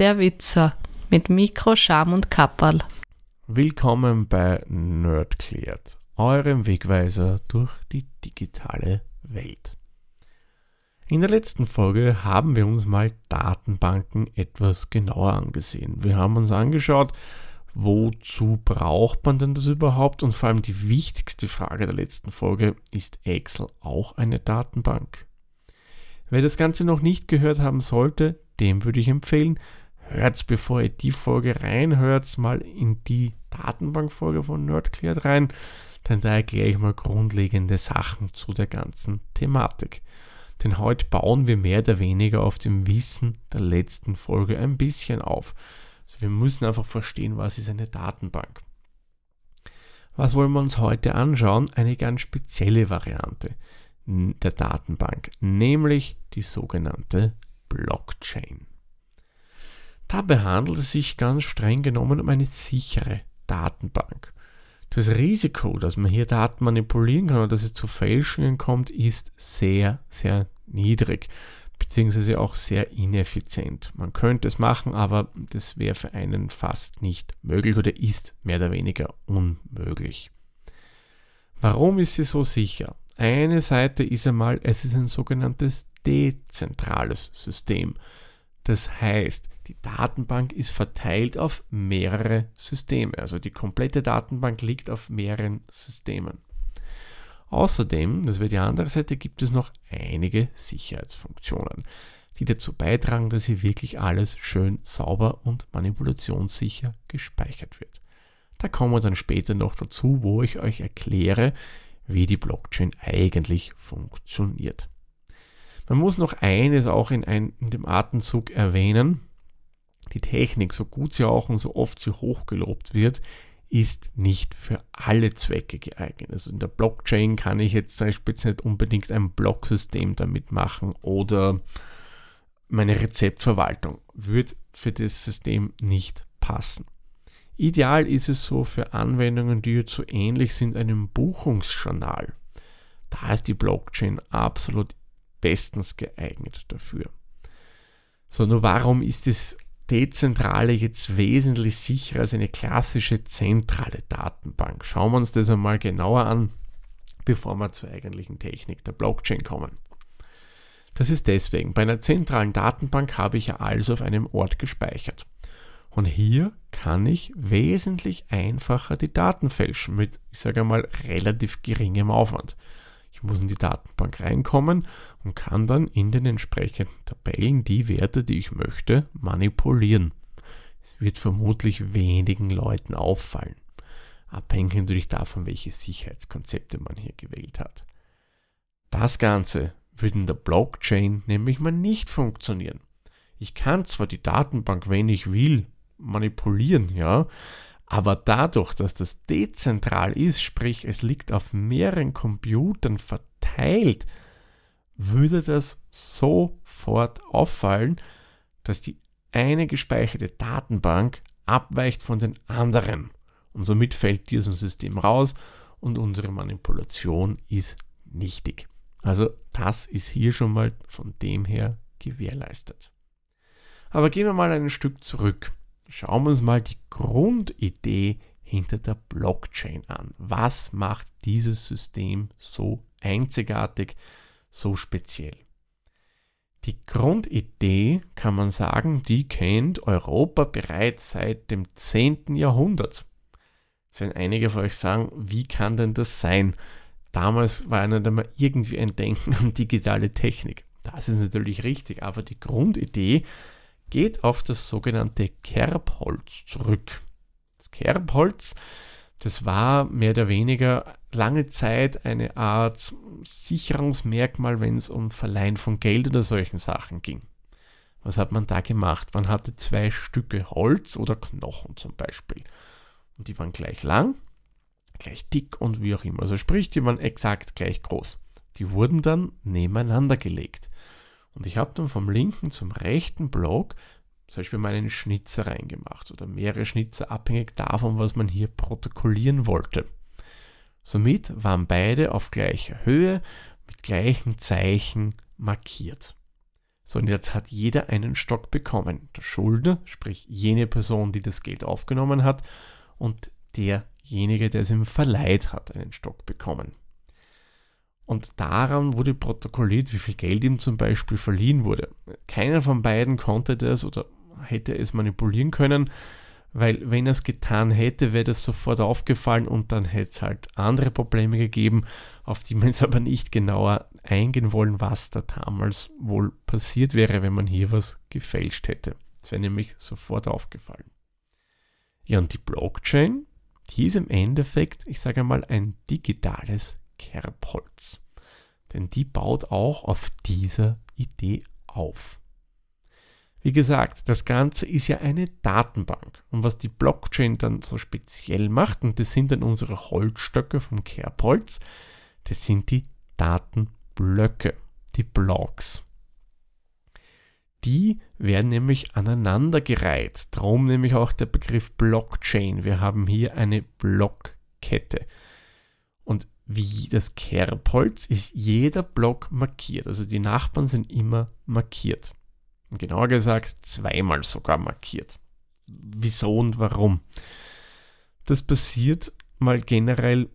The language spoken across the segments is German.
der Witzer mit Mikro, Scham und Kapperl. Willkommen bei Nerdklärt, eurem Wegweiser durch die digitale Welt. In der letzten Folge haben wir uns mal Datenbanken etwas genauer angesehen. Wir haben uns angeschaut, wozu braucht man denn das überhaupt? Und vor allem die wichtigste Frage der letzten Folge, ist Excel auch eine Datenbank? Wer das Ganze noch nicht gehört haben sollte, dem würde ich empfehlen, hört bevor ihr die Folge reinhört, mal in die Datenbankfolge von Nerdcleared rein, denn da erkläre ich mal grundlegende Sachen zu der ganzen Thematik. Denn heute bauen wir mehr oder weniger auf dem Wissen der letzten Folge ein bisschen auf. Also wir müssen einfach verstehen, was ist eine Datenbank. Was wollen wir uns heute anschauen? Eine ganz spezielle Variante der Datenbank, nämlich die sogenannte Blockchain. Dabei handelt es sich ganz streng genommen um eine sichere Datenbank. Das Risiko, dass man hier Daten manipulieren kann oder dass es zu Fälschungen kommt, ist sehr, sehr niedrig, beziehungsweise auch sehr ineffizient. Man könnte es machen, aber das wäre für einen fast nicht möglich oder ist mehr oder weniger unmöglich. Warum ist sie so sicher? Eine Seite ist einmal, es ist ein sogenanntes dezentrales System. Das heißt, die Datenbank ist verteilt auf mehrere Systeme. Also die komplette Datenbank liegt auf mehreren Systemen. Außerdem, das wäre die andere Seite, gibt es noch einige Sicherheitsfunktionen, die dazu beitragen, dass hier wirklich alles schön sauber und manipulationssicher gespeichert wird. Da kommen wir dann später noch dazu, wo ich euch erkläre, wie die Blockchain eigentlich funktioniert. Man muss noch eines auch in, ein, in dem Atemzug erwähnen. Die Technik, so gut sie auch und so oft sie hochgelobt wird, ist nicht für alle Zwecke geeignet. Also in der Blockchain kann ich jetzt zum Beispiel nicht unbedingt ein Blocksystem damit machen oder meine Rezeptverwaltung wird für das System nicht passen. Ideal ist es so für Anwendungen, die jetzt so ähnlich sind einem Buchungsjournal. Da ist die Blockchain absolut bestens geeignet dafür. So, nur warum ist das Dezentrale jetzt wesentlich sicherer als eine klassische zentrale Datenbank? Schauen wir uns das einmal genauer an, bevor wir zur eigentlichen Technik der Blockchain kommen. Das ist deswegen, bei einer zentralen Datenbank habe ich ja alles auf einem Ort gespeichert. Und hier kann ich wesentlich einfacher die Daten fälschen mit, ich sage einmal, relativ geringem Aufwand. Ich muss in die Datenbank reinkommen und kann dann in den entsprechenden Tabellen die Werte, die ich möchte, manipulieren. Es wird vermutlich wenigen Leuten auffallen. Abhängig natürlich davon, welche Sicherheitskonzepte man hier gewählt hat. Das Ganze würde in der Blockchain nämlich mal nicht funktionieren. Ich kann zwar die Datenbank, wenn ich will, manipulieren, ja, aber dadurch, dass das dezentral ist, sprich es liegt auf mehreren Computern verteilt, würde das sofort auffallen, dass die eine gespeicherte Datenbank abweicht von den anderen. Und somit fällt diesem System raus und unsere Manipulation ist nichtig. Also das ist hier schon mal von dem her gewährleistet. Aber gehen wir mal ein Stück zurück. Schauen wir uns mal die Grundidee hinter der Blockchain an. Was macht dieses System so einzigartig, so speziell? Die Grundidee, kann man sagen, die kennt Europa bereits seit dem 10. Jahrhundert. Jetzt werden einige von euch sagen, wie kann denn das sein? Damals war nicht einmal irgendwie ein Denken an digitale Technik. Das ist natürlich richtig, aber die Grundidee geht auf das sogenannte Kerbholz zurück. Das Kerbholz, das war mehr oder weniger lange Zeit eine Art Sicherungsmerkmal, wenn es um Verleihen von Geld oder solchen Sachen ging. Was hat man da gemacht? Man hatte zwei Stücke Holz oder Knochen zum Beispiel. Und die waren gleich lang, gleich dick und wie auch immer. Also sprich, die waren exakt gleich groß. Die wurden dann nebeneinander gelegt. Und ich habe dann vom linken zum rechten Block zum Beispiel mal einen Schnitzer reingemacht oder mehrere Schnitzer, abhängig davon, was man hier protokollieren wollte. Somit waren beide auf gleicher Höhe mit gleichen Zeichen markiert. So, und jetzt hat jeder einen Stock bekommen. Der Schuldner, sprich jene Person, die das Geld aufgenommen hat, und derjenige, der es ihm verleiht hat, einen Stock bekommen. Und daran wurde protokolliert, wie viel Geld ihm zum Beispiel verliehen wurde. Keiner von beiden konnte das oder hätte es manipulieren können, weil wenn er es getan hätte, wäre das sofort aufgefallen und dann hätte es halt andere Probleme gegeben, auf die wir jetzt aber nicht genauer eingehen wollen, was da damals wohl passiert wäre, wenn man hier was gefälscht hätte. Das wäre nämlich sofort aufgefallen. Ja, und die Blockchain, die ist im Endeffekt, ich sage mal, ein digitales Kerbholz. Denn die baut auch auf dieser Idee auf. Wie gesagt, das Ganze ist ja eine Datenbank. Und was die Blockchain dann so speziell macht, und das sind dann unsere Holzstöcke vom Kerbholz, das sind die Datenblöcke, die Blocks. Die werden nämlich aneinandergereiht. Darum nämlich auch der Begriff Blockchain. Wir haben hier eine Blockkette. Und wie das Kerbholz ist jeder Block markiert. Also die Nachbarn sind immer markiert. Genauer gesagt zweimal sogar markiert. Wieso und warum? Das passiert mal generell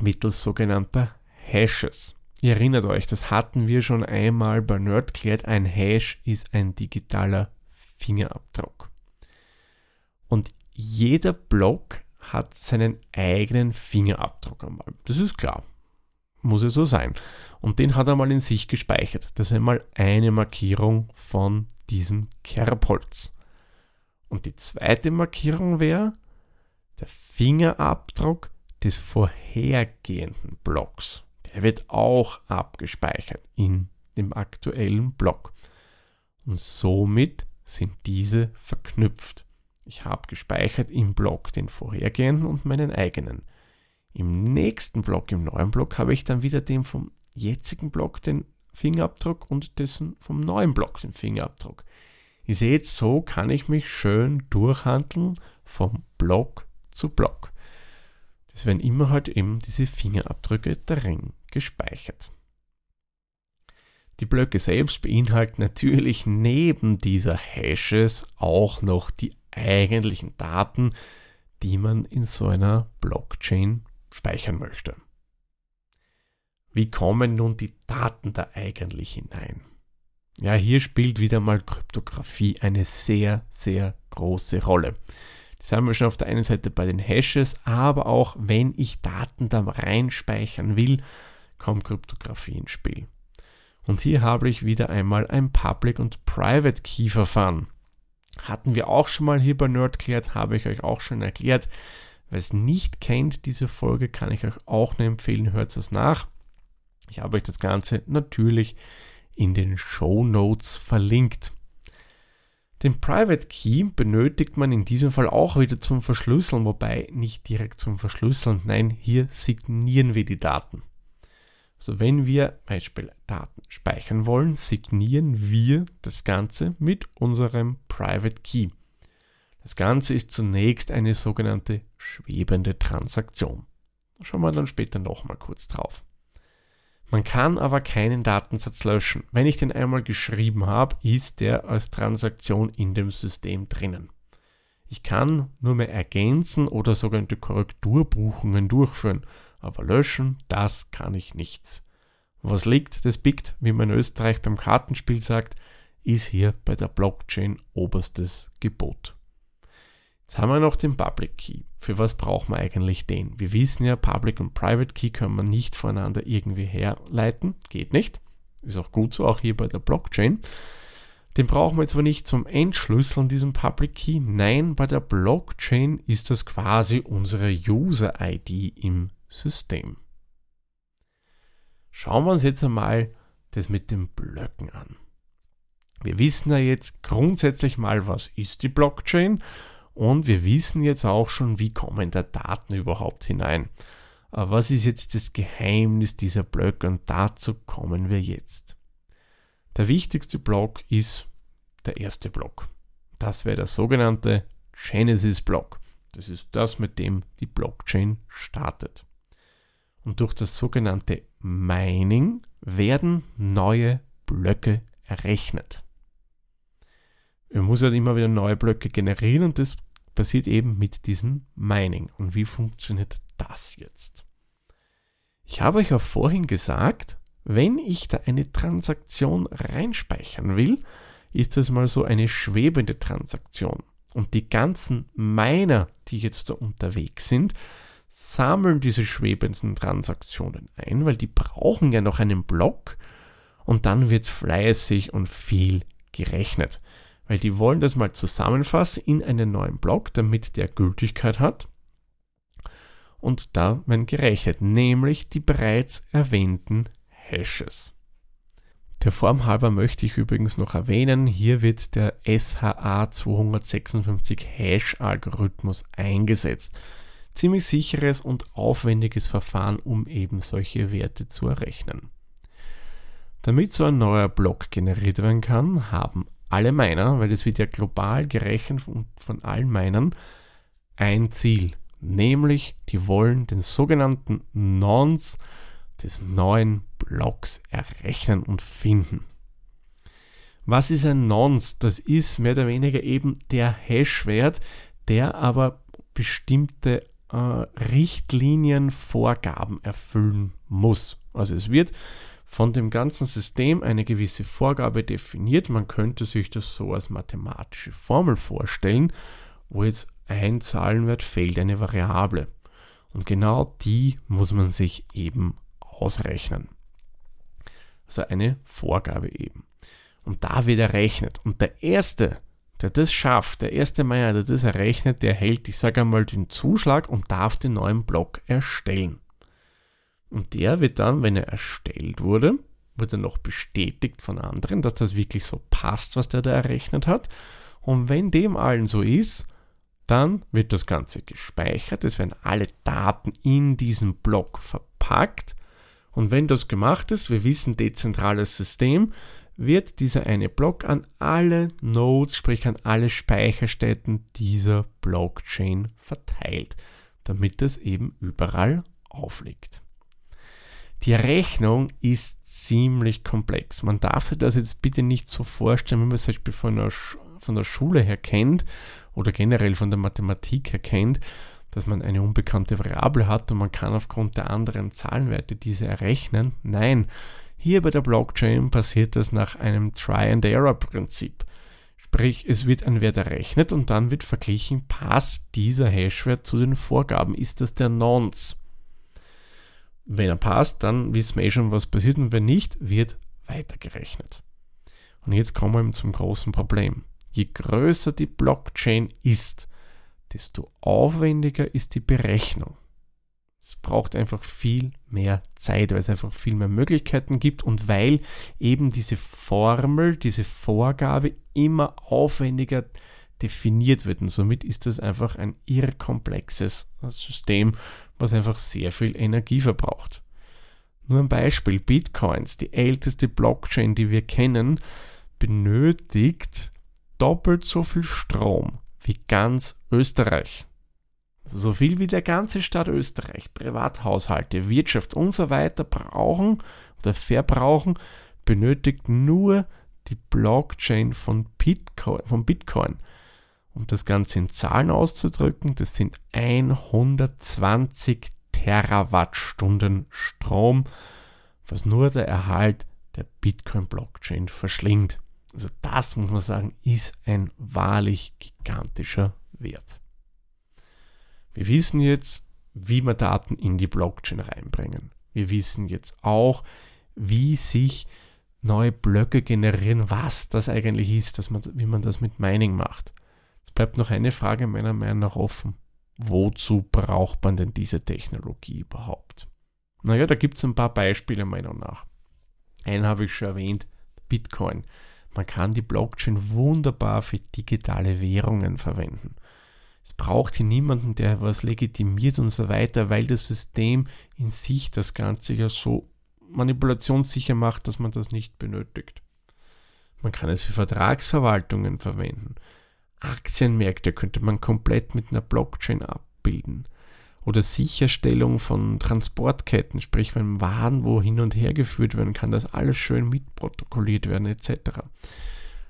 mittels sogenannter Hashes. Ihr erinnert euch, das hatten wir schon einmal bei Nerdklärt. Ein Hash ist ein digitaler Fingerabdruck. Und jeder Block hat seinen eigenen Fingerabdruck einmal. Das ist klar. Muss ja so sein. Und den hat er mal in sich gespeichert. Das wäre mal eine Markierung von diesem Kerbholz. Und die zweite Markierung wäre der Fingerabdruck des vorhergehenden Blocks. Der wird auch abgespeichert in dem aktuellen Block. Und somit sind diese verknüpft. Ich habe gespeichert im Block den vorhergehenden und meinen eigenen. Im nächsten Block, im neuen Block, habe ich dann wieder den vom jetzigen Block den Fingerabdruck und dessen vom neuen Block den Fingerabdruck. Ihr seht, so kann ich mich schön durchhandeln vom Block zu Block. Das werden immer halt eben diese Fingerabdrücke darin gespeichert. Die Blöcke selbst beinhalten natürlich neben dieser Hashes auch noch die eigentlichen Daten, die man in so einer Blockchain speichern möchte. Wie kommen nun die Daten da eigentlich hinein? Ja, hier spielt wieder mal Kryptographie eine sehr, sehr große Rolle. Das haben wir schon auf der einen Seite bei den Hashes, aber auch wenn ich Daten da reinspeichern will, kommt Kryptographie ins Spiel. Und hier habe ich wieder einmal ein Public und Private Key Verfahren. Hatten wir auch schon mal hier bei Nerdklärt, habe ich euch auch schon erklärt. Wer es nicht kennt, diese Folge, kann ich euch auch nur empfehlen, hört es nach. Ich habe euch das Ganze natürlich in den Show Notes verlinkt. Den Private Key benötigt man in diesem Fall auch wieder zum Verschlüsseln, wobei nicht direkt zum Verschlüsseln, nein, hier signieren wir die Daten. Also wenn wir Beispiel Daten speichern wollen, signieren wir das Ganze mit unserem Private Key. Das Ganze ist zunächst eine sogenannte schwebende Transaktion. Schauen wir dann später nochmal kurz drauf. Man kann aber keinen Datensatz löschen. Wenn ich den einmal geschrieben habe, ist der als Transaktion in dem System drinnen. Ich kann nur mehr ergänzen oder sogenannte Korrekturbuchungen durchführen aber löschen, das kann ich nichts. Was liegt, das biegt, wie man in Österreich beim Kartenspiel sagt, ist hier bei der Blockchain oberstes Gebot. Jetzt haben wir noch den Public Key. Für was braucht man eigentlich den? Wir wissen ja, Public und Private Key können wir nicht voneinander irgendwie herleiten. Geht nicht. Ist auch gut so, auch hier bei der Blockchain. Den brauchen wir zwar nicht zum Entschlüsseln, diesen Public Key. Nein, bei der Blockchain ist das quasi unsere User-ID im System. Schauen wir uns jetzt einmal das mit den Blöcken an. Wir wissen ja jetzt grundsätzlich mal, was ist die Blockchain und wir wissen jetzt auch schon, wie kommen da Daten überhaupt hinein. Was ist jetzt das Geheimnis dieser Blöcke und dazu kommen wir jetzt. Der wichtigste Block ist der erste Block. Das wäre der sogenannte Genesis-Block. Das ist das, mit dem die Blockchain startet. Und durch das sogenannte Mining werden neue Blöcke errechnet. Er muss halt immer wieder neue Blöcke generieren und das passiert eben mit diesem Mining. Und wie funktioniert das jetzt? Ich habe euch auch vorhin gesagt, wenn ich da eine Transaktion reinspeichern will, ist das mal so eine schwebende Transaktion. Und die ganzen Miner, die jetzt da unterwegs sind, sammeln diese schwebenden Transaktionen ein, weil die brauchen ja noch einen Block und dann wird fleißig und viel gerechnet. Weil die wollen das mal zusammenfassen in einen neuen Block, damit der Gültigkeit hat. Und da werden gerechnet, nämlich die bereits erwähnten Hashes. Der Form halber möchte ich übrigens noch erwähnen, hier wird der SHA 256 Hash-Algorithmus eingesetzt. Ziemlich sicheres und aufwendiges Verfahren, um eben solche Werte zu errechnen. Damit so ein neuer Block generiert werden kann, haben alle Miner, weil es wird ja global gerechnet von, von allen Minern, ein Ziel. Nämlich, die wollen den sogenannten Nonce des neuen Blocks errechnen und finden. Was ist ein Nonce? Das ist mehr oder weniger eben der Hashwert, der aber bestimmte äh, Richtlinienvorgaben erfüllen muss. Also es wird von dem ganzen System eine gewisse Vorgabe definiert. Man könnte sich das so als mathematische Formel vorstellen, wo jetzt ein Zahlenwert fehlt, eine Variable. Und genau die muss man sich eben ausrechnen. Also eine Vorgabe eben. Und da wird errechnet. Und der Erste, der das schafft, der erste Meier, der das errechnet, der erhält, ich sage einmal, den Zuschlag und darf den neuen Block erstellen. Und der wird dann, wenn er erstellt wurde, wird er noch bestätigt von anderen, dass das wirklich so passt, was der da errechnet hat. Und wenn dem allen so ist, dann wird das Ganze gespeichert. Es werden alle Daten in diesen Block verpackt. Und wenn das gemacht ist, wir wissen dezentrales System, wird dieser eine Block an alle Nodes, sprich an alle Speicherstätten dieser Blockchain verteilt, damit das eben überall aufliegt. Die Rechnung ist ziemlich komplex. Man darf sich das jetzt bitte nicht so vorstellen, wenn man es zum Beispiel von der, von der Schule her kennt oder generell von der Mathematik her kennt, dass man eine unbekannte Variable hat und man kann aufgrund der anderen Zahlenwerte diese errechnen. Nein, hier bei der Blockchain passiert das nach einem Try-and-Error-Prinzip. Sprich, es wird ein Wert errechnet und dann wird verglichen, passt dieser Hashwert zu den Vorgaben, ist das der Nonce. Wenn er passt, dann wissen wir eh schon, was passiert und wenn nicht, wird weitergerechnet. Und jetzt kommen wir zum großen Problem. Je größer die Blockchain ist, desto aufwendiger ist die Berechnung. Es braucht einfach viel mehr Zeit, weil es einfach viel mehr Möglichkeiten gibt und weil eben diese Formel, diese Vorgabe immer aufwendiger definiert wird. Und somit ist das einfach ein irrkomplexes System, was einfach sehr viel Energie verbraucht. Nur ein Beispiel, Bitcoins, die älteste Blockchain, die wir kennen, benötigt doppelt so viel Strom wie ganz Österreich. So viel wie der ganze Staat Österreich, Privathaushalte, Wirtschaft und so weiter brauchen oder verbrauchen, benötigt nur die Blockchain von Bitcoin. Von Bitcoin um das Ganze in Zahlen auszudrücken, das sind 120 Terawattstunden Strom, was nur der Erhalt der Bitcoin-Blockchain verschlingt. Also das muss man sagen, ist ein wahrlich gigantischer Wert. Wir wissen jetzt, wie wir Daten in die Blockchain reinbringen. Wir wissen jetzt auch, wie sich neue Blöcke generieren, was das eigentlich ist, dass man, wie man das mit Mining macht. Es bleibt noch eine Frage meiner Meinung nach offen. Wozu braucht man denn diese Technologie überhaupt? Naja, da gibt es ein paar Beispiele meiner Meinung nach. Einen habe ich schon erwähnt, Bitcoin. Man kann die Blockchain wunderbar für digitale Währungen verwenden. Es braucht hier niemanden, der was legitimiert und so weiter, weil das System in sich das Ganze ja so manipulationssicher macht, dass man das nicht benötigt. Man kann es für Vertragsverwaltungen verwenden. Aktienmärkte könnte man komplett mit einer Blockchain abbilden. oder Sicherstellung von Transportketten, sprich wenn Waren wo hin und her geführt werden kann, dass alles schön mitprotokolliert werden etc.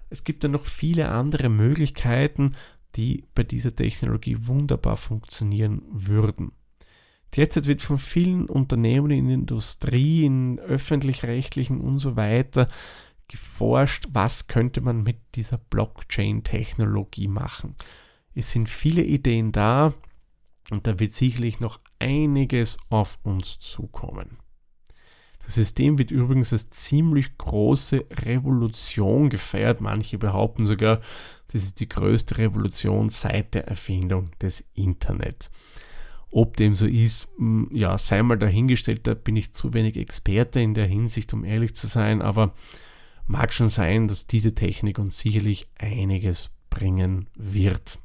Es gibt dann noch viele andere Möglichkeiten, die bei dieser Technologie wunderbar funktionieren würden. Derzeit wird von vielen Unternehmen in Industrie, in öffentlich-rechtlichen und so weiter geforscht, was könnte man mit dieser Blockchain-Technologie machen. Es sind viele Ideen da und da wird sicherlich noch einiges auf uns zukommen. Das System wird übrigens als ziemlich große Revolution gefeiert. Manche behaupten sogar, das ist die größte Revolution seit der Erfindung des Internet. Ob dem so ist, hm, ja, sei mal dahingestellt, da bin ich zu wenig Experte in der Hinsicht, um ehrlich zu sein, aber mag schon sein, dass diese Technik uns sicherlich einiges bringen wird.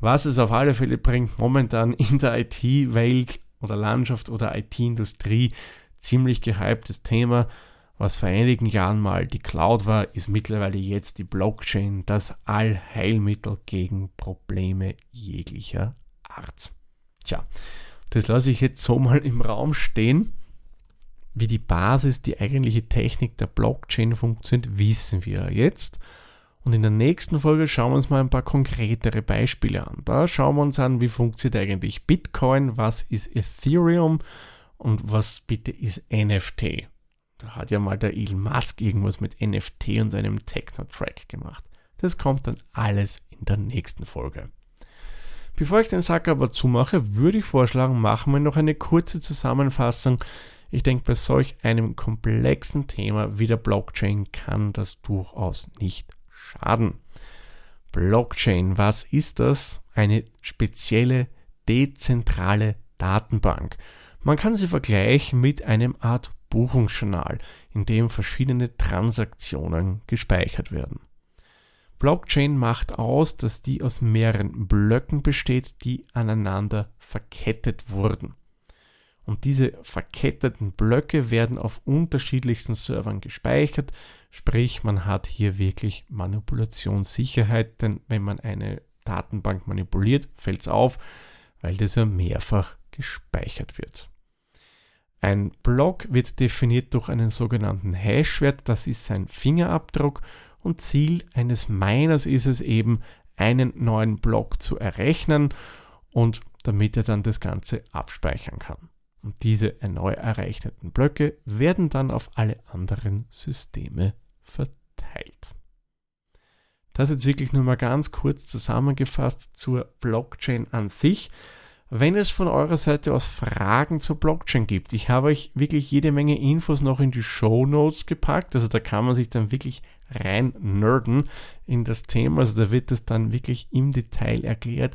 Was es auf alle Fälle bringt, momentan in der IT-Welt oder Landschaft oder IT-Industrie, ziemlich gehyptes Thema. Was vor einigen Jahren mal die Cloud war, ist mittlerweile jetzt die Blockchain, das Allheilmittel gegen Probleme jeglicher Art. Tja, das lasse ich jetzt so mal im Raum stehen. Wie die Basis, die eigentliche Technik der Blockchain funktioniert, wissen wir jetzt. Und in der nächsten Folge schauen wir uns mal ein paar konkretere Beispiele an. Da schauen wir uns an, wie funktioniert eigentlich Bitcoin, was ist Ethereum und was bitte ist NFT. Da hat ja mal der Elon Musk irgendwas mit NFT und seinem Techno-Track gemacht. Das kommt dann alles in der nächsten Folge. Bevor ich den Sack aber zumache, würde ich vorschlagen, machen wir noch eine kurze Zusammenfassung. Ich denke, bei solch einem komplexen Thema wie der Blockchain kann das durchaus nicht schaden. Blockchain, was ist das? Eine spezielle dezentrale Datenbank. Man kann sie vergleichen mit einem Art Buchungsjournal, in dem verschiedene Transaktionen gespeichert werden. Blockchain macht aus, dass die aus mehreren Blöcken besteht, die aneinander verkettet wurden. Und diese verketteten Blöcke werden auf unterschiedlichsten Servern gespeichert, sprich man hat hier wirklich Manipulationssicherheit, denn wenn man eine Datenbank manipuliert, fällt es auf, weil das ja mehrfach gespeichert wird. Ein Block wird definiert durch einen sogenannten Hashwert, das ist sein Fingerabdruck und Ziel eines Miners ist es eben, einen neuen Block zu errechnen und damit er dann das Ganze abspeichern kann. Und diese neu errechneten Blöcke werden dann auf alle anderen Systeme verteilt. Das jetzt wirklich nur mal ganz kurz zusammengefasst zur Blockchain an sich. Wenn es von eurer Seite aus Fragen zur Blockchain gibt, ich habe euch wirklich jede Menge Infos noch in die Show Notes gepackt, also da kann man sich dann wirklich rein nerden in das Thema, also da wird es dann wirklich im Detail erklärt.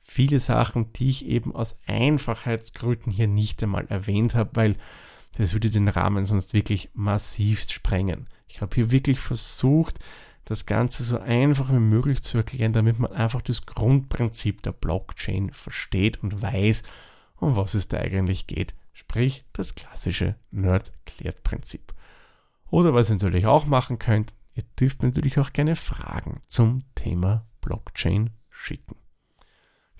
Viele Sachen, die ich eben aus Einfachheitsgründen hier nicht einmal erwähnt habe, weil das würde den Rahmen sonst wirklich massivst sprengen. Ich habe hier wirklich versucht, das Ganze so einfach wie möglich zu erklären, damit man einfach das Grundprinzip der Blockchain versteht und weiß, um was es da eigentlich geht. Sprich, das klassische Nerd-Klärt-Prinzip. Oder was ihr natürlich auch machen könnt, ihr dürft mir natürlich auch gerne Fragen zum Thema Blockchain schicken.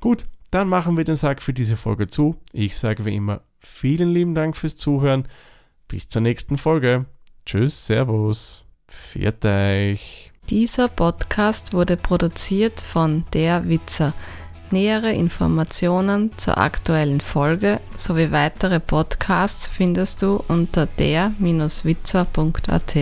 Gut, dann machen wir den Sack für diese Folge zu. Ich sage wie immer vielen lieben Dank fürs Zuhören. Bis zur nächsten Folge. Tschüss, Servus, pfiat euch. Dieser Podcast wurde produziert von Der Witzer. Nähere Informationen zur aktuellen Folge sowie weitere Podcasts findest du unter der-witzer.at.